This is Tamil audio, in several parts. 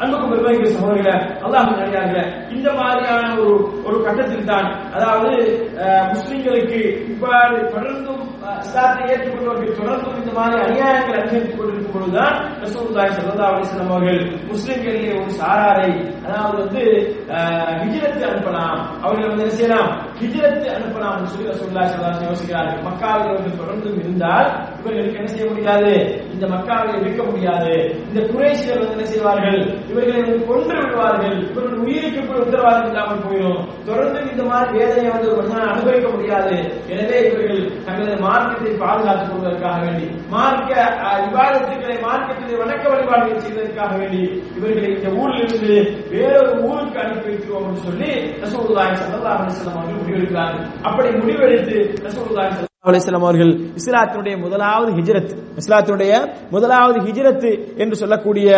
அன்புக்கு பெருமைக்கு சகோதரிகள அல்லாஹ் நடிகார்களே இந்த மாதிரியான ஒரு ஒரு கட்டத்தில் தான் அதாவது முஸ்லிம்களுக்கு இவ்வாறு தொடர்ந்தும் இஸ்லாத்தை ஏற்றுக்கொண்டவர்கள் தொடர்ந்து இந்த மாதிரி அநியாயங்கள் அதிகரித்துக் கொண்டிருக்கும் பொழுதுதான் ரசூலுல்லாஹி சல்லா அலைஹி அவர்கள் முஸ்லிம்களிலே ஒரு சாராரை அதாவது வந்து அஹ், அனுப்பலாம் அவர்கள் வந்து என்ன செய்யலாம்? ஹிஜ்ரத்து அனுப்பலாம் சொல்லி ரசூலுல்லாஹி சல்லா யோசிக்கிறார்கள் மக்காவில் அவர்கள் தொடர்ந்து இருந்தால் இவர்களுக்கு என்ன செய்ய முடியாது? இந்த மக்காவில் இருக்க முடியாது. இந்த குறைசியர் வந்து என்ன செய்வார்கள்? இவர்களை வந்து கொன்று விடுவார்கள். இவர்கள் உயிருக்கு கூட உத்தரவாதம் இல்லாமல் போயிடும். தொடர்ந்து இந்த மாதிரி வேதனையை வந்து ஒரு அனுபவிக்க முடியாது. எனவே இவர்கள் தங்களது மார்க்கத்தை பாதுகாத்துக் கொள்வதற்காக வேண்டி மார்க்க விவாதத்துக்களை மார்க்கத்திலே வணக்க வழிபாடுகள் செய்வதற்காக வேண்டி இவர்களை இந்த ஊரில் இருந்து வேறொரு ஊருக்கு அனுப்பி வைக்கிறோம் என்று சொல்லி ரசூலுல்லாஹி ஸல்லல்லாஹு அலைஹி வஸல்லம் அவர்கள் முடிவெடுக்கிறார்கள். அப்படி முடிவெடுத்து ரசூலுல்லாஹி ஸல்லல்லாஹு அலைஹிஸ்ஸலாம் அவர்கள் இஸ்லாத்தினுடைய முதலாவது ஹிஜ்ரத் இஸ்லாத்தினுடைய முதலாவது ஹிஜ்ரத் என்று சொல்லக்கூடிய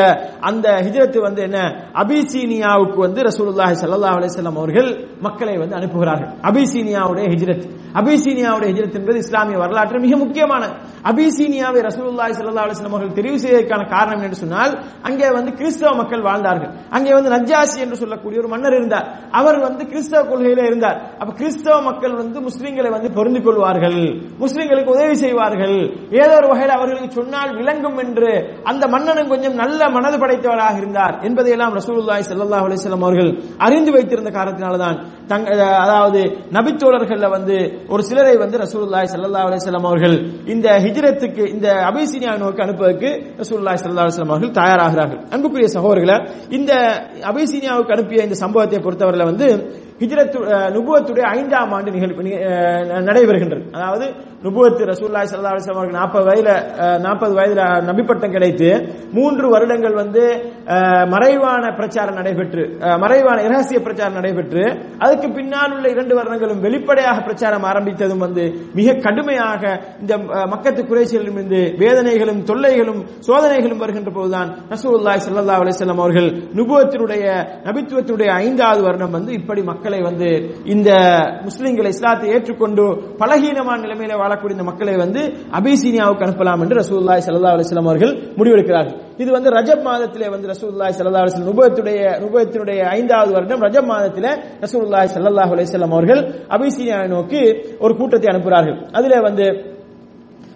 அந்த ஹிஜ்ரத் வந்து என்ன? அபிசீனியாவுக்கு வந்து ரசூலுல்லாஹி ஸல்லல்லாஹு அலைஹி வஸல்லம் அவர்கள் மக்களை வந்து அனுப்புகிறார்கள். அபிசீனியாவுடைய ஹிஜ்ரத். அபிசீனியாவுடைய ஹிஜ்ரத் என்பது இஸ்லாமிய வரலாற்று மிக முக்கியமான. அபிசீனியாவை ரசூலுல்லாஹி ஸல்லல்லாஹு அலைஹி வஸல்லம் அவர்கள் தெரிவு செய்வதற்கான காரணம் என்று சொன்னால் அங்கே வந்து கிறிஸ்தவ மக்கள் வாழ்ந்தார்கள். அங்கே வந்து நஜ்ஜாசி என்று சொல்லக்கூடிய ஒரு மன்னர் இருந்தார். அவர் வந்து கிறிஸ்தவ கொள்கையில இருந்தார். அப்ப கிறிஸ்தவ மக்கள் வந்து முஸ்லிம்களை வந்து பொருந்து கொள்வார்கள் முஸ்லிம்களுக்கு உதவி செய்வார்கள். ஏதோ ஒரு வகையில் அவர்களுக்கு சொன்னால் விளங்கும் என்று அந்த மன்னனும் கொஞ்சம் நல்ல மனது படைத்தவராக இருந்தார் என்பதையெல்லாம் ரசூலுல்லாஹி ஸல்லல்லாஹு அலைஹி வஸல்லம் அவர்கள் அறிந்து வைத்திருந்த காரணத்தினால்தான் தங்க அதாவது நபித்தோழர்கள்ல வந்து ஒரு சிலரை வந்து ரசூலுல்லாய் சல்லா அலைஹி அவர்கள் இந்த ஹிஜ்ரத்துக்கு இந்த அபிசீனியா நோக்கி அனுப்புவதற்கு ரசூலுல்லாய் சல்லா அலைஹி அவர்கள் தயாராகிறார்கள். அன்புக்குரிய சகோதரர்களை இந்த அபிசீனியாவுக்கு அனுப்பிய இந்த சம்பவத்தை பொறுத்தவரையில் வந்து ஹிஜ்ரத்து நுபுவத்துடைய ஐந்தாம் ஆண்டு நிகழ்வு நடைபெறுகின்றது. அதாவது நுபுவத்து ரசூல்லாய் சல்லா அலிஸ்லாம் அவருக்கு நாற்பது வயதுல நாற்பது வயதுல நபிப்பட்டம் கிடைத்து மூன்று வருடங்கள் வந்து மறைவான பிரச்சாரம் நடைபெற்று மறைவான இரகசிய பிரச்சாரம் நடைபெற்று அதுக்கு பின்னால் உள்ள இரண்டு வருடங்களும் வெளிப்படையாக பிரச்சாரம் ஆரம்பித்ததும் வந்து மிக கடுமையாக இந்த மக்கத்து குறைசிகளிலும் இருந்து வேதனைகளும் தொல்லைகளும் சோதனைகளும் வருகின்ற போதுதான் ரசூல்லாய் சல்லா அலிஸ்லாம் அவர்கள் நுபுவத்தினுடைய நபித்துவத்தினுடைய ஐந்தாவது வருடம் வந்து இப்படி மக்களை வந்து இந்த முஸ்லிம்களை இஸ்லாத்தை ஏற்றுக்கொண்டு பலகீனமான நிலைமையில வாழக்கூடிய இந்த மக்களை வந்து அபிசீனியாவுக்கு அனுப்பலாம் என்று ரசூல்லாய் சல்லா அலிஸ்லாம் அவர்கள் முடிவெடுக்கிறார்கள். இது வந்து ரஜப் மாதத்திலே வந்து ரசூல்லாய் சல்லா அலைஹி வஸல்லம் நுபுவத்துடைய ஐந்தாவது வருடம் ரஜப் மாதத்திலே ரசூல்லாய் ஸல்லல்லாஹு அலிஸ்லாம் அவர்கள் அபிசீனியாவை நோக்கி ஒரு கூட்டத்தை அனுப்புகிறார்கள். அதிலே வந்து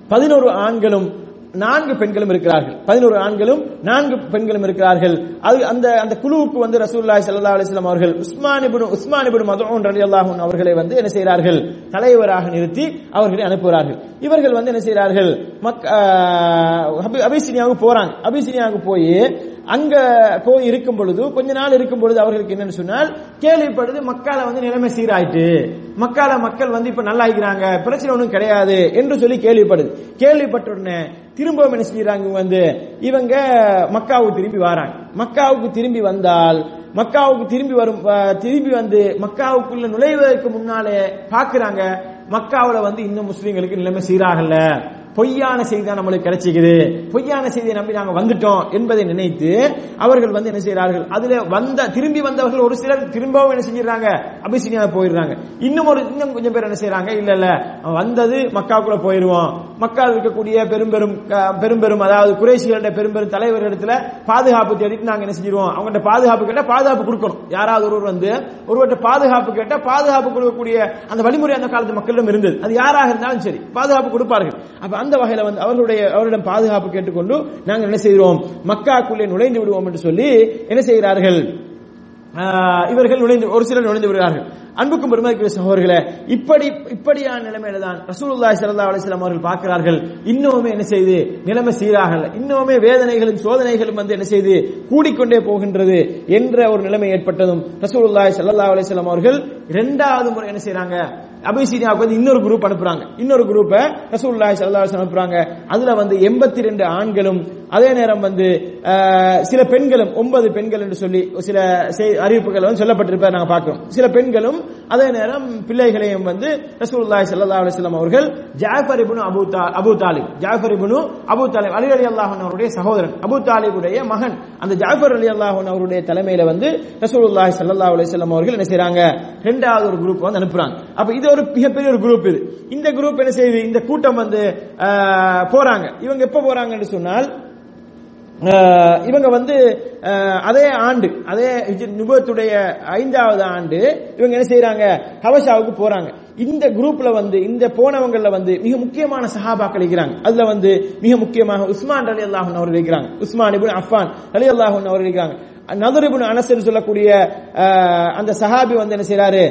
பதினோரு ஆண்களும் நான்கு பெண்களும் இருக்கிறார்கள். பதினோரு ஆண்களும் நான்கு பெண்களும் இருக்கிறார்கள். அது அந்த அந்த குழுவுக்கு வந்து ரசூலுல்லாஹி சல்லா அலிஸ்லாம் அவர்கள் உஸ்மான் இப்னு உஸ்மான் இப்னு மதுஊன் அவர்களை வந்து என்ன செய்கிறார்கள்? தலைவராக நிறுத்தி அவர்களை அனுப்புகிறார்கள். இவர்கள் வந்து என்ன செய்கிறார்கள்? மக் அபிசினியாவுக்கு அபி- போறாங்க. அபிசினியாவுக்கு போய் அங்க போய் இருக்கும் பொழுது கொஞ்ச நாள் இருக்கும் பொழுது அவர்களுக்கு என்னன்னு சொன்னால் கேள்விப்படுது மக்கால வந்து நிலைமை சீராயிட்டு மக்கால மக்கள் வந்து இப்ப நல்லா இருக்கிறாங்க பிரச்சனை ஒன்றும் கிடையாது என்று சொல்லி கேள்விப்படுது கேள்விப்பட்ட உடனே திரும்பவும் என்ன செய்யறாங்க வந்து இவங்க மக்காவுக்கு திரும்பி வராங்க. மக்காவுக்கு திரும்பி வந்தால் மக்காவுக்கு திரும்பி வரும் திரும்பி வந்து மக்காவுக்குள்ள நுழைவதற்கு முன்னாலே பாக்குறாங்க மக்காவில் வந்து இன்னும் முஸ்லீம்களுக்கு நிலைமை சீராகல. பொய்யான செய்தி தான் நம்மளுக்கு கிடைச்சிக்குது. பொய்யான செய்தியை நம்பி நாங்கள் வந்துட்டோம் என்பதை நினைத்து அவர்கள் வந்து என்ன செய்கிறார்கள்? அதுல வந்த திரும்பி வந்தவர்கள் ஒரு சிலர் திரும்பவும் என்ன செஞ்சிடறாங்க? அபிசீனியா போயிடுறாங்க. இன்னும் ஒரு இன்னும் கொஞ்சம் பேர் என்ன செய்யறாங்க இல்ல இல்ல. அவன் வந்தது மக்காவுக்குள்ள போயிருவோம் மக்காவில் இருக்கக்கூடிய பெரும்பெரும் பெரும்பெரும் அதாவது குறைசிகளுடைய பெரும்பெரும் தலைவர் தலைவர்களிடத்துல பாதுகாப்பு தேடிட்டு நாங்க என்ன செஞ்சிருவோம்? அவங்கள்ட்ட பாதுகாப்பு கேட்டால் பாதுகாப்பு கொடுக்கணும். யாராவது ஒருவர் வந்து ஒருவர்கிட்ட பாதுகாப்பு கேட்டால் பாதுகாப்பு கொடுக்கக்கூடிய அந்த வழிமுறை அந்த காலத்து மக்களிடம் இருந்தது. அது யாராக இருந்தாலும் சரி பாதுகாப்பு கொடுப்பார்கள். அப்ப அந்த வகையில வந்து அவர்களுடைய அவரிடம் பாதுகாப்பு கேட்டுக்கொண்டு நாங்கள் என்ன செய்கிறோம்? மக்காக்குள்ளே நுழைந்து விடுவோம் என்று சொல்லி என்ன செய்கிறார்கள்? இவர்கள் நுழைந்து ஒரு சிலர் நுழைந்து விடுகிறார்கள். அன்புக்கும் பெருமைக்கு சகோதரர்களே இப்படி இப்படியான நிலைமையில தான் ரசூலுல்லாய் ஸல்லல்லாஹு அலிஸ்லாம் அவர்கள் பார்க்கிறார்கள். இன்னுமே என்ன செய்து நிலைமை சீராகல. இன்னுமே வேதனைகளும் சோதனைகளும் வந்து என்ன செய்து கூடிக்கொண்டே போகின்றது என்ற ஒரு நிலைமை ஏற்பட்டதும் ரசூலுல்லாய் சல்லா அலிஸ்லாம் அவர்கள் இரண்டாவது முறை என்ன செய்யறாங்க அபிசீனியாவுக்கு வந்து இன்னொரு குரூப் அனுப்புறாங்க. இன்னொரு குரூப்பை ரசூலுல்லாஹி ஸல்லல்லாஹு அலைஹி வஸல்லம் அனுப்புறாங்க. அதுல வந்து 82 ஆண்களும் அதே நேரம் வந்து சில பெண்களும் ஒன்பது பெண்கள் என்று சொல்லி சில அறிவிப்புகள் வந்து சொல்லப்பட்டிருப்பதை நாங்கள் பார்க்கிறோம். சில பெண்களும் அதே நேரம் பிள்ளைகளையும் வந்து ரசூல்லாய் சல்லா அலைஹி அவர்கள் ஜாஃபர் இப்னு அபு தா தாலிப் ஜாஃபர் இபுனு அபூ தாலிப் அலி அலி அல்லாஹன் அவருடைய சகோதரன் அபு தாலிபுடைய மகன் அந்த ஜாஃபர் அலி அல்லாஹன் அவருடைய தலைமையில வந்து ரசூலுல்லாஹி ஸல்லல்லாஹு அலைஹி வஸல்லம் அவர்கள் என்ன செய்றாங்க? ரெண்டாவது ஒரு குரூப் வந்து அனுப்புறாங்க. அப்ப இது ஒரு மிகப்பெரிய ஒரு குரூப் இது. இந்த குரூப் என்ன செய்யுது இந்த கூட்டம் வந்து போறாங்க. இவங்க எப்ப போறாங்கன்னு சொன்னால் இவங்க வந்து அதே ஆண்டு அதே நுபத்துடைய ஐந்தாவது ஆண்டு இவங்க என்ன செய்யறாங்க ஹவஷாவுக்கு போறாங்க. இந்த குரூப்ல வந்து இந்த போனவங்கள்ல வந்து மிக முக்கியமான சஹாபாக்கள் இருக்கிறாங்க. அதுல வந்து மிக முக்கியமாக உஸ்மான் அலி அல்லாஹன் அவர் இருக்கிறாங்க. உஸ்மான் இபின் அஃபான் அலி அல்லாஹன் அவர் இருக்கிறாங்க. நதுரிபுன் அனசர் சொல்லக்கூடிய அந்த சஹாபி வந்து என்ன செய்யறாரு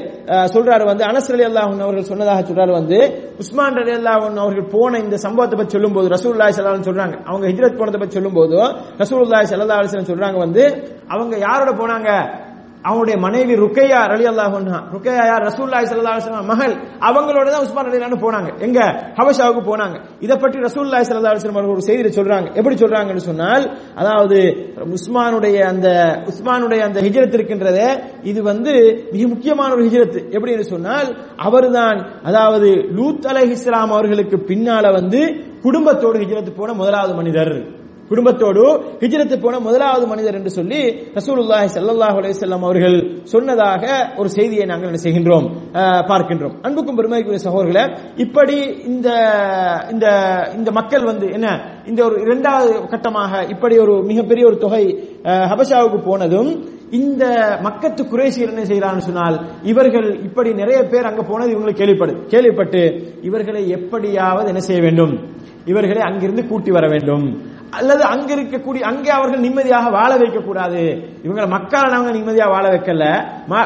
சொல்றாரு வந்து அனஸ் அலி அல்லாஹன் அவர்கள் சொன்னதாக சொல்றாரு வந்து உஸ்மான் அலி அல்லாஹன் அவர்கள் போன இந்த சம்பவத்தை பற்றி சொல்லும்போது ரசூலுல்லாஹி ஸல்லல்லாஹு சல்லாஹ் சொல்றாங்க. அவங்க ஹிஜ்ரத் போனதை பற்றி சொல்லும்போது ரசூலுல்லாஹி ஸல்லல்லாஹு அலைஹி அலிஸ்லாம் சொல்றாங்க வந்து அவங்க யாரோட போனாங்க? அவங்களுடைய மனைவி ருக்கையா அலி அல்லாஹா ருக்கையா யார்? ரசூல்லாய் சல்லா மகள். அவங்களோட தான் உஸ்மான் அலிலான்னு போனாங்க. எங்க? ஹவஷாவுக்கு போனாங்க. இதை பற்றி ரசூல்லாய் சல்லா அலுவலம் அவர்கள் ஒரு செய்தியை சொல்றாங்க. எப்படி சொல்றாங்கன்னு சொன்னால் அதாவது உஸ்மானுடைய அந்த உஸ்மானுடைய அந்த ஹிஜரத் இருக்கின்றதே இது வந்து மிக முக்கியமான ஒரு ஹிஜரத். எப்படி என்று சொன்னால் அவர்தான் அதாவது லூத் அலை இஸ்லாம் அவர்களுக்கு பின்னால வந்து குடும்பத்தோடு ஹிஜரத்து போன முதலாவது மனிதர். குடும்பத்தோடு ஹிஜ்ரத்து போன முதலாவது மனிதர் என்று சொல்லி ரசூலுல்லாஹி ஸல்லல்லாஹு அலைஹி வஸல்லம் அவர்கள் சொன்னதாக ஒரு செய்தியை நாங்கள் என்ன செய்கின்றோம் பார்க்கின்றோம். அன்புக்கும் பெருமைக்குரிய சகோதரர்களே இப்படி இந்த இந்த இந்த மக்கள் வந்து என்ன இந்த ஒரு இரண்டாவது கட்டமாக இப்படி ஒரு மிகப்பெரிய ஒரு தொகை ஹபஷாவுக்கு போனதும் இந்த மக்கத்து குறைசியர் என்ன செய்யறான்னு சொன்னால் இவர்கள் இப்படி நிறைய பேர் அங்க போனது இவங்களுக்கு கேள்விப்படு கேள்விப்பட்டு இவர்களை எப்படியாவது என்ன செய்ய வேண்டும்? இவர்களை அங்கிருந்து கூட்டி வர வேண்டும். அல்லது அங்க இருக்கக்கூடிய அங்கே அவர்கள் நிம்மதியாக வாழ வைக்க கூடாது இவங்க மக்கால நாங்க நிம்மதியா வாழ வைக்கல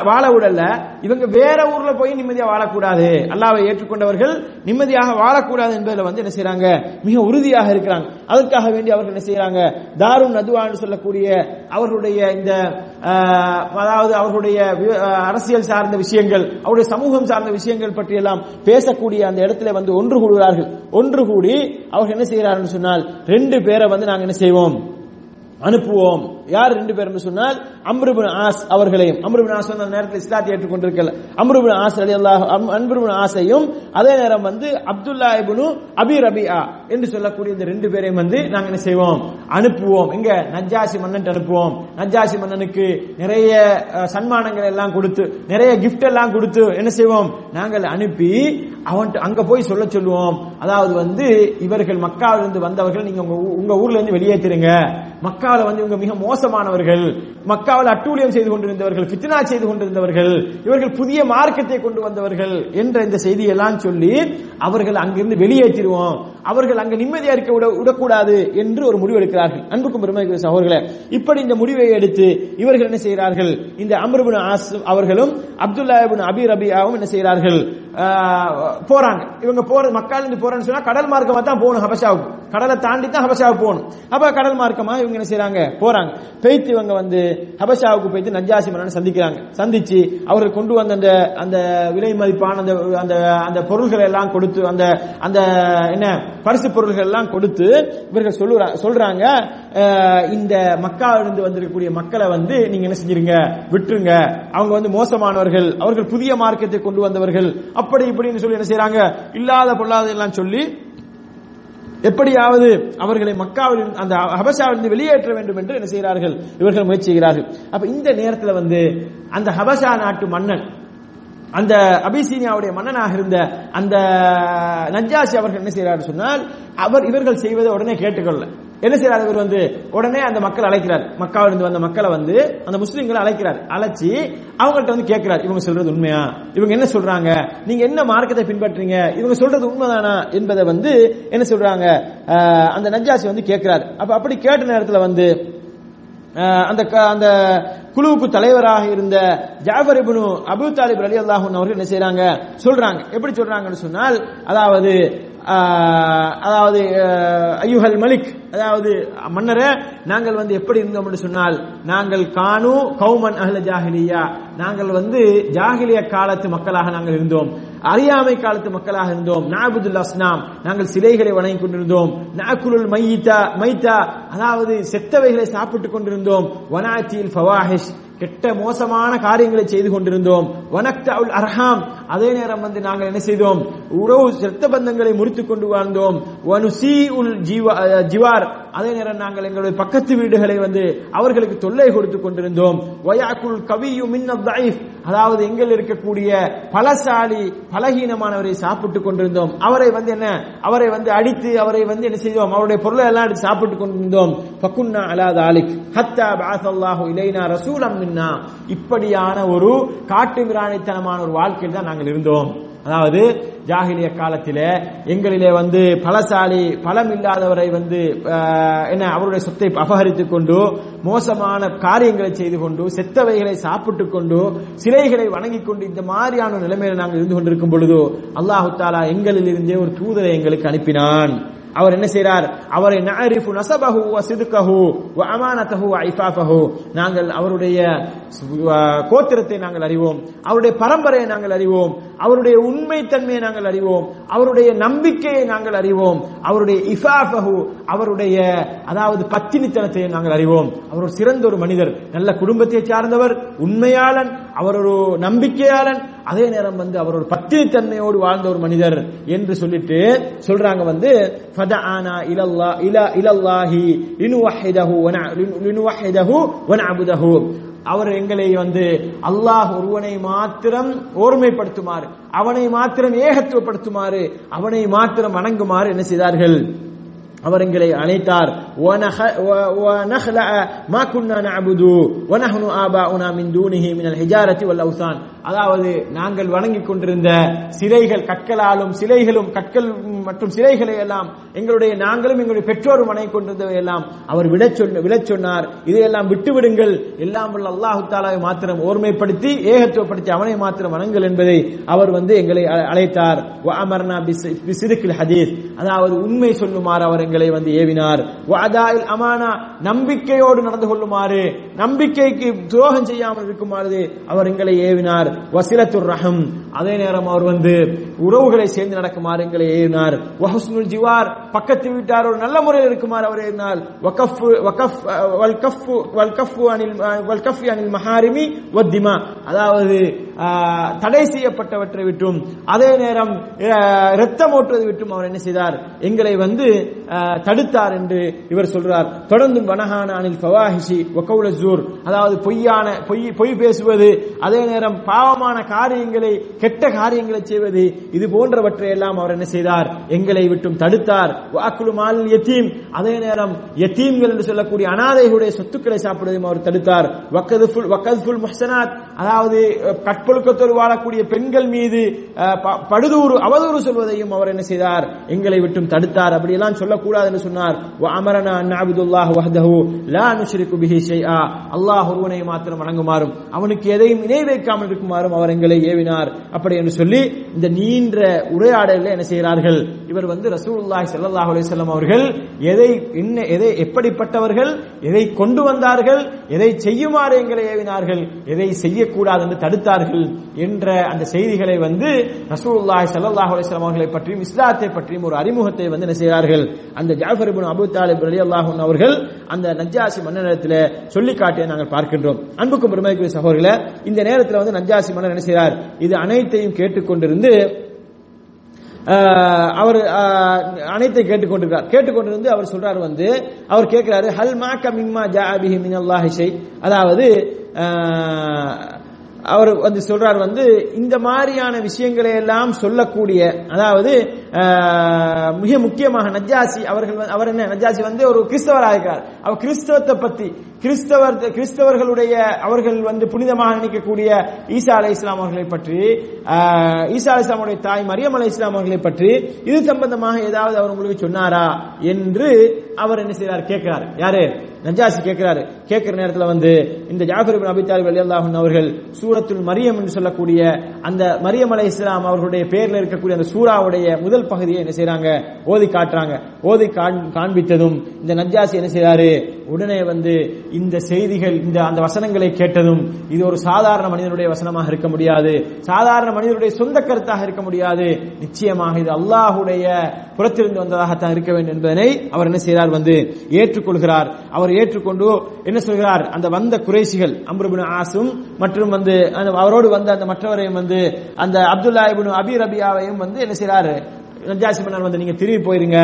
வாழ விடல. இவங்க வேற ஊர்ல போய் நிம்மதியா வாழக்கூடாது. அல்லாவை ஏற்றுக்கொண்டவர்கள் நிம்மதியாக வாழக்கூடாது என்பதில் வந்து என்ன செய்யறாங்க மிக உறுதியாக இருக்கிறாங்க. அதற்காக வேண்டி அவர்கள் என்ன செய்யறாங்க தாருன் நதுவான்னு சொல்லக்கூடிய அவர்களுடைய இந்த அதாவது அவர்களுடைய அரசியல் சார்ந்த விஷயங்கள் அவருடைய சமூகம் சார்ந்த விஷயங்கள் பற்றியெல்லாம் பேசக்கூடிய அந்த இடத்துல வந்து ஒன்று கூடுகிறார்கள். ஒன்று கூடி அவர்கள் என்ன செய்கிறார்கள் சொன்னால் ரெண்டு பேரை வந்து நாங்கள் என்ன செய்வோம்? அனுப்புவோம். யார் ரெண்டு பேர் சொன்னால் அம்ருபின் ஆஸ் அவர்களையும். அம்ருபின் ஆஸ் அந்த நேரத்தில் இஸ்லாத்தை ஏற்றுக்கொண்டிருக்கல. அம்ருபின் ஆஸ் அலி அல்லாஹ் அன்புபின் ஆசையும் அதே நேரம் வந்து அப்துல்லா இப்னு அபி ரபியா என்று சொல்லக்கூடிய இந்த ரெண்டு பேரையும் வந்து நாங்க என்ன செய்வோம்? அனுப்புவோம். இங்க நஜ்ஜாசி மன்னன் அனுப்புவோம். நஜ்ஜாசி மன்னனுக்கு நிறைய சன்மானங்கள் எல்லாம் கொடுத்து நிறைய கிஃப்ட் எல்லாம் கொடுத்து என்ன செய்வோம்? நாங்கள் அனுப்பி அவன் அங்க போய் சொல்ல சொல்லுவோம். அதாவது வந்து இவர்கள் மக்காவிலிருந்து வந்தவர்கள் நீங்க உங்க ஊ- உங்க ஊர்ல இருந்து வெளியேற்றிருங்க. மக்காவில வந்து இவங்க மிக மோசமானவர்கள். மக்காவில் அட்டூழியம் செய்து கொண்டிருந்தவர்கள் பித்னா செய்து கொண்டிருந்தவர்கள் இவர்கள் புதிய மார்க்கத்தை கொண்டு வந்தவர்கள் என்ற இந்த செய்தியெல்லாம் சொல்லி அவர்கள் அங்கிருந்து வெளியேற்றிடுவோம். அவர்கள் அங்கு நிம்மதியா இருக்க விட விடக்கூடாது என்று ஒரு முடிவு எடுக்கிறார்கள். அன்புக்கும் பெருமைக்கு சகோதரர்களே இப்படி இந்த முடிவை எடுத்து இவர்கள் என்ன செய்கிறார்கள்? இந்த அம்ருபின் ஆஸ் அவர்களும் அப்துல்லா அபி ரபியாவும் என்ன செய்கிறார்கள்? போறாங்க. இவங்க போற மக்கள் இருந்து போறேன்னு சொன்னா கடல் மார்க்கமா தான் போகணும் ஹபஷாவுக்கு. கடலை தாண்டி தான் ஹபஷாவுக்கு போகணும். அப்ப கடல் மார்க்கமா இவங்க என்ன செய்யறாங்க போறாங்க. பெய்த்து இவங்க வந்து ஹபஷாவுக்கு போயிட்டு நஜாசி மன்னன் சந்திக்கிறாங்க. சந்திச்சு அவர்கள் கொண்டு வந்த அந்த அந்த விலை மதிப்பான அந்த அந்த அந்த பொருள்களை எல்லாம் கொடுத்து அந்த அந்த என்ன பரிசு பொருள்கள் எல்லாம் கொடுத்து இவர்கள் சொல்லுறா சொல்றாங்க இந்த மக்காவிலிருந்து வந்திருக்கக்கூடிய மக்களை வந்து நீங்க என்ன செஞ்சிருங்க? விட்டுருங்க. அவங்க வந்து மோசமானவர்கள். அவர்கள் புதிய மார்க்கத்தை கொண்டு வந்தவர்கள். அப்படி இப்படின்னு சொல்லி என்ன செய்யறாங்க இல்லாத பொல்லாத எல்லாம் சொல்லி எப்படியாவது அவர்களை மக்காவில் அந்த ஹபசாவிலிருந்து வெளியேற்ற வேண்டும் என்று என்ன செய்கிறார்கள்? இவர்கள் முயற்சி செய்கிறார்கள். அப்ப இந்த நேரத்தில் வந்து அந்த ஹபசா நாட்டு மன்னன் அந்த அபிசீனியாவுடைய மன்னனாக இருந்த அந்த நஜாசி அவர்கள் என்ன செய்யறாரு சொன்னால் அவர் இவர்கள் செய்வதை உடனே கேட்டுக்கொள்ள. என்ன செய்யறாரு இவர் வந்து? உடனே அந்த மக்கள் அழைக்கிறார். மக்காவிலிருந்து வந்த மக்களை வந்து அந்த முஸ்லீம்களை அழைக்கிறார். அழைச்சி அவங்கள்ட்ட வந்து கேட்கிறார். இவங்க சொல்றது உண்மையா? இவங்க என்ன சொல்றாங்க? நீங்க என்ன மார்க்கத்தை பின்பற்றீங்க இவங்க சொல்றது உண்மைதானா என்பதை வந்து என்ன சொல்றாங்க? அந்த நஜாசி வந்து கேட்கிறார். அப்ப அப்படி கேட்ட நேரத்தில் வந்து அந்த க- அந்த குழுவுக்கு தலைவராக இருந்த ஜாஃபர் இபுனு அபு தாலிப் அலி அல்லாஹூன் அவர்கள் என்ன செய்யறாங்க சொல்றாங்க. எப்படி சொல்றாங்கன்னு சொன்னால் அதாவது அதாவது ஐயுஹல் மலிக் அதாவது மன்னரே நாங்கள் வந்து எப்படி இருந்தோம் என்று சொன்னால் நாங்கள் கானு கௌமன் அகல ஜாகிலியா நாங்கள் வந்து ஜாகிலிய காலத்து மக்களாக நாங்கள் இருந்தோம். அறியாமை காலத்து மக்களாக இருந்தோம். நாபுதுல் அஸ்னாம் நாங்கள் சிலைகளை வணங்கி கொண்டிருந்தோம். நாக்குலுல் மைத்தா மைத்தா அதாவது செத்தவைகளை சாப்பிட்டுக் கொண்டிருந்தோம். வனாச்சியில் ஃபவாஹிஷ் கெட்ட மோசமான காரியங்களை செய்து கொண்டிருந்தோம். வனக்தாவுல் அர்ஹாம் அதே நேரம் வந்து நாங்கள் என்ன செய்தோம்? உறவு செத்த பந்தங்களை முறித்துக் கொண்டு வாழ்ந்தோம். வனுசி உல் ஜீவ அஹ், அதே நேரம் நாங்கள் எங்களுடைய பக்கத்து வீடுகளை வந்து அவர்களுக்கு தொல்லை கொடுத்து கொண்டிருந்தோம். வயாக்குள் கவியும் அதாவது எங்கள் இருக்கக்கூடிய பலசாலி பலகீனமானவரை சாப்பிட்டுக் கொண்டிருந்தோம். அவரை வந்து என்ன? அவரை வந்து அடித்து அவரை வந்து என்ன செய்தோம்? அவருடைய பொருளை எல்லாம் அடித்து சாப்பிட்டுக் கொண்டிருந்தோம். பக்குன்னா அலா தாலிக். ஹத்தா பாசல்லாஹு இலைனா ரசூலம் மின்னா. இப்படியான ஒரு காட்டு மிராணித்தனமான ஒரு வாழ்க்கையில் தான் நாங்கள் இருந்தோம். அதாவது ஜாகிலிய காலத்தில் எங்களிலே வந்து பலசாலி பலம் இல்லாதவரை வந்து என்ன அவருடைய சொத்தை அபகரித்துக் கொண்டு மோசமான காரியங்களை செய்து கொண்டு செத்தவைகளை சாப்பிட்டுக் கொண்டு சிலைகளை வணங்கிக் கொண்டு இந்த மாதிரியான நிலைமையில நாங்கள் இருந்து கொண்டிருக்கும் பொழுது அல்லாஹு தாலா எங்களில் இருந்தே ஒரு தூதரை எங்களுக்கு அனுப்பினான். அவர் என்ன செய்றார்? அவரை நஅரிஃபு நசபஹு வ சிதுகஹு வ அமானதஹு வ ஐஃபாஃபஹு. நாங்கள் அவருடைய கோத்திரத்தை நாங்கள் அறிவோம். அவருடைய பரம்பரையை நாங்கள் அறிவோம். அவருடைய உண்மைத்தன்மையை நாங்கள் அறிவோம். அவருடைய நம்பிக்கையை நாங்கள் அறிவோம். அவருடைய இஃபாஃபஹு அவருடைய அதாவது பத்தினித்தனத்தை நாங்கள் அறிவோம். அவர் சிறந்த ஒரு மனிதர். நல்ல குடும்பத்தை சார்ந்தவர் உண்மையாளன் அவர் ஒரு நம்பிக்கையாளன் அதே நேரம் வந்து அவர் ஒரு பத்தினித்தன்மையோடு வாழ்ந்த ஒரு மனிதர் என்று சொல்லிட்டு சொல்றாங்க வந்து ஃபதஆனா இலல்லா இல இலல்லாஹி லினுவஹிதஹு வன லினுவஹிதஹு வனஅபுதஹு. அவர் எங்களை வந்து அல்லாஹ் ஒருவனை மாத்திரம் ஓர்மைப்படுத்துமாறு அவனை மாத்திரம் ஏகத்துவப்படுத்துமாறு அவனை மாத்திரம் வணங்குமாறு என்ன செய்தார்கள்? அவர் எங்களை அழைத்தார். அதாவது நாங்கள் வணங்கிக் கொண்டிருந்த சிலைகள் கற்களாலும் சிலைகளும் கற்கள் மற்றும் சிலைகளை எல்லாம் எங்களுடைய நாங்களும் எங்களுடைய பெற்றோரும் வணங்கி கொண்டிருந்தவை எல்லாம் அவர் விட சொன்ன விட சொன்னார். இதையெல்லாம் விட்டுவிடுங்கள். எல்லாம் உள்ள அல்லாஹு தாலாவை மாத்திரம் ஓர்மைப்படுத்தி ஏகத்துவப்படுத்தி அவனை மாத்திரம் வணங்குங்கள் என்பதை அவர் வந்து எங்களை அழைத்தார். அமர்னா ஹதீஸ். அதாவது உண்மை சொல்லுமாறு அவர் எங்களை வந்து ஏவினார். வாதாயில் அமானா நம்பிக்கையோடு நடந்து கொள்ளுமாறு நம்பிக்கைக்கு துரோகம் செய்யாமல் இருக்குமாறு அவர் எங்களை ஏவினார். வசிலத்துர் ரஹம் அதே நேரம் அவர் வந்து உறவுகளை சேர்ந்து நடக்குமாறு எங்களை ஏவினார். வஹஸ்னுல் ஜிவார் பக்கத்து வீட்டார் ஒரு நல்ல முறையில் இருக்குமாறு அவர் ஏறினார் வகஃப் வகஃப் வல் கஃப் அனில் வல்கஃப் அனில் மஹாரிமி வத்திமா. அதாவது ஆஹ், தடை செய்யப்பட்டவற்றை விட்டும் அதே நேரம் ரத்தம் ஓட்டுவது விட்டும் அவர் என்ன செய்தார்? எங்களை வந்து தடுத்தார் என்று இவர் சொல்றார். தொடர்ந்தும் வனஹானானில் ஃபவாஹிஷி வகவுல ஜூர். அதாவது பொய்யான பொய் பொய் பேசுவது அதே நேரம் பாவமான காரியங்களை கெட்ட காரியங்களை செய்வது இது போன்றவற்றை எல்லாம் அவர் என்ன செய்தார்? எங்களை விட்டும் தடுத்தார். வாக்குழு மால் யத்தீம். அதே நேரம் எத்தீம்கள் என்று சொல்லக்கூடிய அனாதைகளுடைய சொத்துக்களை சாப்பிடுவதையும் அவர் தடுத்தார். வக்கதுல் வக்கதுல் முஹ்சனாத். அதாவது கற்பொழுக்கத்தோடு வாழக்கூடிய பெண்கள் மீது ப- படுதூறு அவதூறு சொல்வதையும் அவர் என்ன செய்தார்? எங்களை விட்டும் தடுத்தார். அப்படியெல்லாம் சொல்லக்கூடாது. கூடாதுன்னு சொன்னார். அமரனா அன்னாபுதுல்லாஹ் வஹதஹு லா நுஷ்ரிகு பிஹி ஷைஆ. அல்லாஹ் ஒருவனை மாத்திரம் வணங்குமாறும் அவனுக்கு எதையும் இணை வைக்காமல் இருக்குமாறும் அவர் எங்களை ஏவினார். அப்படி என்று சொல்லி இந்த நீண்ட உரையாடலில் என்ன செய்கிறார்கள்? இவர் வந்து ரசூலுல்லாஹி ஸல்லல்லாஹு அலைஹி வஸல்லம் அவர்கள் எதை என்ன எதை எப்படிப்பட்டவர்கள் எதை கொண்டு வந்தார்கள் எதை செய்யுமாறு எங்களை ஏவினார்கள் எதை செய்யக்கூடாது என்று தடுத்தார்கள் என்ற அந்த செய்திகளை வந்து ரசூலுல்லாஹி ஸல்லல்லாஹு அலைஹி வஸல்லம் அவர்களை பற்றியும் இஸ்லாத்தை பற்றியும் ஒரு அறிமுகத்தை வந்து என்ன செய்கிறார்கள்? அந்த ஜாஃபர் இப்னு அபு தாலிப் அலி அல்லாஹூன் அவர்கள் அந்த நஜ்ஜாசி மன்னனிடத்தில் சொல்லி காட்டிய நாங்கள் பார்க்கின்றோம். அன்புக்கும் பெருமைக்குரிய சகோதரர்களே இந்த நேரத்தில் வந்து நஜாசி மன்னர் என்ன செய்கிறார் இது அனைத்தையும் கேட்டுக்கொண்டிருந்து அவர் அனைத்தை கேட்டுக்கொண்டிருக்கிறார். கேட்டுக்கொண்டிருந்து அவர் சொல்றாரு வந்து அவர் கேட்கிறாரு ஹல் மாக்க மிம்மா ஜாபிஹி மின் அல்லாஹிஷை அதாவது அவர் வந்து சொல்றார் வந்து இந்த மாதிரியான விஷயங்களை எல்லாம் சொல்லக்கூடிய அதாவது மிக முக்கியமாக நஜ்ஜாசி அவர்கள் அவர் என்ன நஜாசி வந்து ஒரு கிறிஸ்தவராக இருக்கிறார். அவர் கிறிஸ்தவத்தை பத்தி கிறிஸ்தவர் கிறிஸ்தவர்களுடைய அவர்கள் வந்து புனிதமாக நினைக்கக்கூடிய ஈசா அலை இஸ்லாம் அவர்களை பற்றி ஈசா அலை இஸ்லாமுடைய தாய் மரியம் அலை இஸ்லாம் அவர்களை பற்றி இது சம்பந்தமாக ஏதாவது அவர் உங்களுக்கு சொன்னாரா என்று அவர் என்ன செய்கிறார் கேட்கிறார். யாரு? நஜாசி கேட்கிறாரு. கேட்கிற நேரத்தில் வந்து இந்த ஜாஃபர் இப்னு அபி தாலிப் அவர்கள் சூரத்துல் மரியம் என்று சொல்லக்கூடிய அந்த மரியம் அலை இஸ்லாம் அவர்களுடைய பேரில் இருக்கக்கூடிய அந்த சூராவுடைய முதல் பகுதியை என்ன செய்யறாங்க ஓதி காட்டுறாங்க. ஓதி காண்- காண்பித்ததும் இந்த நஜாசி என்ன செய்யறாரு உடனே வந்து இந்த செய்திகள் இந்த அந்த வசனங்களை கேட்டதும் இது ஒரு சாதாரண மனிதனுடைய வசனமாக இருக்க முடியாது. சாதாரண மனிதனுடைய சொந்த கருத்தாக இருக்க முடியாது. நிச்சயமாக இது அல்லாஹுடைய புறத்திலிருந்து வந்ததாகத்தான் இருக்க வேண்டும் என்பதனை அவர் என்ன செய்கிறார் வந்து ஏற்றுக்கொள்கிறார். அவர் ஏற்றுக்கொண்டு என்ன சொல்கிறார்? அந்த வந்த குறைசிகள் அம்ருபின் ஆசும் மற்றும் வந்து அந்த அவரோடு வந்த அந்த மற்றவரையும் வந்து அந்த அப்துல்லா அபி ரபியாவையும் வந்து என்ன செய்கிறார் நஜாசி மன்னர் வந்து நீங்க திரும்பி போயிருங்க.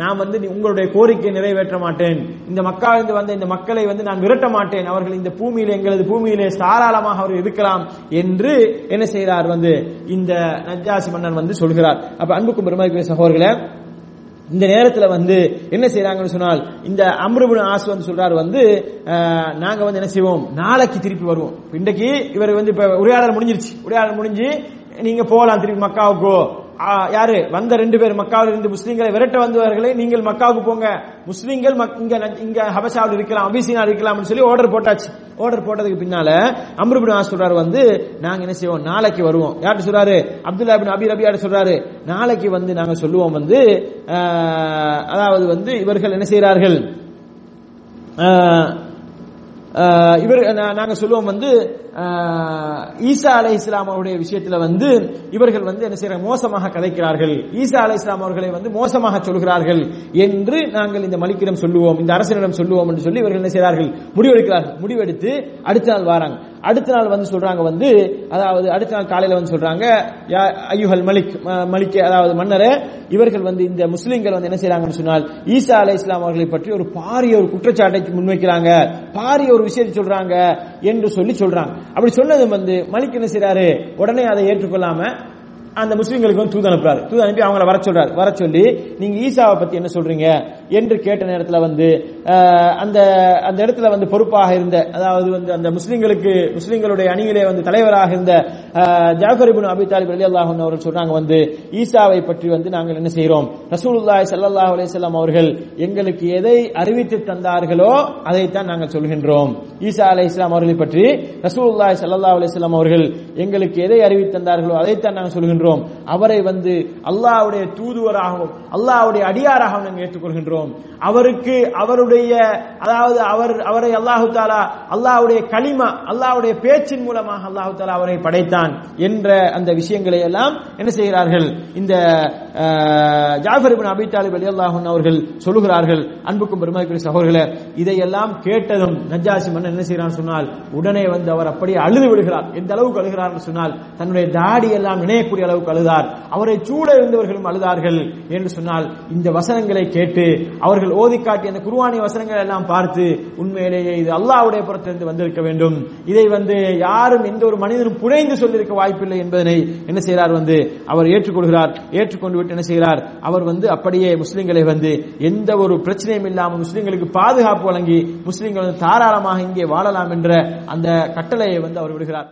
நான் வந்து உங்களுடைய கோரிக்கையை நிறைவேற்ற மாட்டேன். இந்த மக்களிருந்து வந்த இந்த மக்களை வந்து நான் விரட்ட மாட்டேன். அவர்கள் இந்த பூமியில எங்களது பூமியிலே தாராளமாக அவர் இருக்கலாம் என்று என்ன செய்கிறார் வந்து இந்த நஜாசி மன்னன் வந்து சொல்கிறார். அப்ப அன்புக்கும் பெருமதிக்குரிய சகோதரர்களே இந்த நேரத்துல வந்து என்ன செய்யறாங்கன்னு சொன்னால் இந்த அம்ருபுன் ஆசு வந்து சொல்றாரு வந்து நாங்க வந்து என்ன செய்வோம்? நாளைக்கு திருப்பி வருவோம். இன்றைக்கு இவர் வந்து இப்ப உரையாடல் முடிஞ்சிருச்சு. உரையாடல் முடிஞ்சு நீங்க போகலாம் திருப்பி மக்காவுக்கோ. யாரு? வந்த ரெண்டு பேர் மக்காவில் இருந்து முஸ்லீம்களை விரட்ட வந்தவர்களை நீங்கள் மக்காவுக்கு போங்க. முஸ்லீம்கள் மக்- இங்க ந- இங்க ஹபசாவில் இருக்கலாம் அபிசீனா இருக்கலாம்னு சொல்லி ஆர்டர் போட்டாச்சு. ஆர்டர் போட்டதுக்கு பின்னால அம்ருபின் ஆஸ் சொல்றாரு வந்து நாங்க என்ன செய்வோம்? நாளைக்கு வருவோம். யார்ட்டு சொல்றாரு? அப்துல்லா பின் அபி ரபியாட்ட சொல்றாரு. நாளைக்கு வந்து நாங்க சொல்லுவோம் வந்து அதாவது வந்து இவர்கள் என்ன செய்கிறார்கள்? இவர் நாங்க சொல்லுவோம் வந்து ஈசா அலை இஸ்லாம் அவருடைய விஷயத்துல வந்து இவர்கள் வந்து என்ன செய்யற மோசமாக கதைக்கிறார்கள் ஈசா அலை இஸ்லாம் அவர்களை வந்து மோசமாக சொல்கிறார்கள் என்று நாங்கள் இந்த மலிக்கிடம் சொல்லுவோம் இந்த அரசனிடம் சொல்லுவோம் என்று சொல்லி இவர்கள் என்ன செய்கிறார்கள்? முடிவெடுக்கிறார்கள். முடிவெடுத்து அடுத்த நாள் வராங்க. அடுத்த நாள் வந்து சொல்றாங்க வந்து அதாவது அடுத்த நாள் காலையில வந்து சொல்றாங்க யா ஐயுஹல் மலிக் மலிக் அதாவது மன்னரே இவர்கள் வந்து இந்த முஸ்லிம்கள் வந்து என்ன செய்யறாங்கன்னு சொன்னால் ஈசா அலை இஸ்லாம் அவர்களை பற்றி ஒரு பாரிய ஒரு குற்றச்சாட்டை முன்வைக்கிறாங்க. பாரிய ஒரு விஷயத்தை சொல்றாங்க என்று சொல்லி சொல்றாங்க. அப்படி சொன்னது வந்து மலிக் என்ன செய்யறாரு உடனே அதை ஏற்றுக்கொள்ளாம அந்த முஸ்லிம்களுக்கு வந்து தூது அனுப்புறாரு. தூது அனுப்பி அவங்கள வர சொல்றாரு. வர சொல்லி நீங்க ஈசாவை பத்தி என்ன சொல்றீங்க? என்று கேட்ட நேரத்தில் வந்து அந்த அந்த இடத்துல வந்து பொறுப்பாக இருந்த அதாவது வந்து அந்த முஸ்லீம்களுக்கு முஸ்லீம்களுடைய அணியிலே வந்து தலைவராக இருந்த Jafar ibn Abi Talib Ali அன்ஹு அவர்கள் சொன்னாங்க வந்து ஈசாவை பற்றி வந்து நாங்கள் என்ன செய்கிறோம்? ரசூலுல்லாய் சல்லாஹ் அலிசல்லாம் அவர்கள் எங்களுக்கு எதை அறிவித்து தந்தார்களோ அதைத்தான் நாங்கள் சொல்கின்றோம். ஈசா அலி இஸ்லாம் அவர்களை பற்றி ரசூலுல்லாய் ஸல்லல்லாஹு அலைஹி அவர்கள் எங்களுக்கு எதை அறிவித்து தந்தார்களோ அதைத்தான் நாங்கள் சொல்கின்றோம். அவரை வந்து அல்லாவுடைய தூதுவராகவும் அல்லாஹ்வுடைய அடியாராகவும் நாங்கள் ஏற்றுக்கொள்கின்றோம். அவருக்கு அவருடைய அதாவது அவர் அவரை அல்லாஹு தாலா அல்லாஹ்வுடைய களிமா அல்லாஹ்வுடைய பேச்சின் மூலமாக அல்லாஹு தாலா அவரை படைத்தான் என்ற அந்த விஷயங்களை எல்லாம் என்ன செய்கிறார்கள்? இந்த ஜாஃபர் இப்னு அபி தாலிப் அலி அல்லாஹன் அவர்கள் சொல்லுகிறார்கள். அன்புக்கும் பெருமதிக்குரிய சகோதரர்களே இதையெல்லாம் கேட்டதும் நஜாசி மன்னன் என்ன செய்கிறான் சொன்னால் உடனே வந்து அவர் அப்படியே அழுது விடுகிறார். எந்த அளவுக்கு அழுகிறார் சொன்னால் தன்னுடைய தாடி எல்லாம் நினையக்கூடிய அளவுக்கு அழுதார். அவரை சூட இருந்தவர்களும் அழுதார்கள் என்று சொன்னால் இந்த வசனங்களை கேட்டு அவர்கள் ஓதி காட்டிய அந்த குருவானி வசனங்கள் எல்லாம் பார்த்து உண்மையிலேயே இது அல்லாஹ்வுடைய புறத்திலிருந்து வந்திருக்க வேண்டும். இதை வந்து யாரும் எந்த ஒரு மனிதனும் புனைந்து சொல்லியிருக்க வாய்ப்பில்லை என்பதனை என்ன செய்கிறார் வந்து அவர் ஏற்றுக்கொள்கிறார். ஏற்றுக்கொண்டு விட்டு என்ன செய்கிறார்? அவர் வந்து அப்படியே முஸ்லிம்களை வந்து எந்த ஒரு பிரச்சனையும் இல்லாமல் முஸ்லிம்களுக்கு பாதுகாப்பு வழங்கி முஸ்லிம்கள் வந்து தாராளமாக இங்கே வாழலாம் என்ற அந்த கட்டளையை வந்து அவர் விடுகிறார்.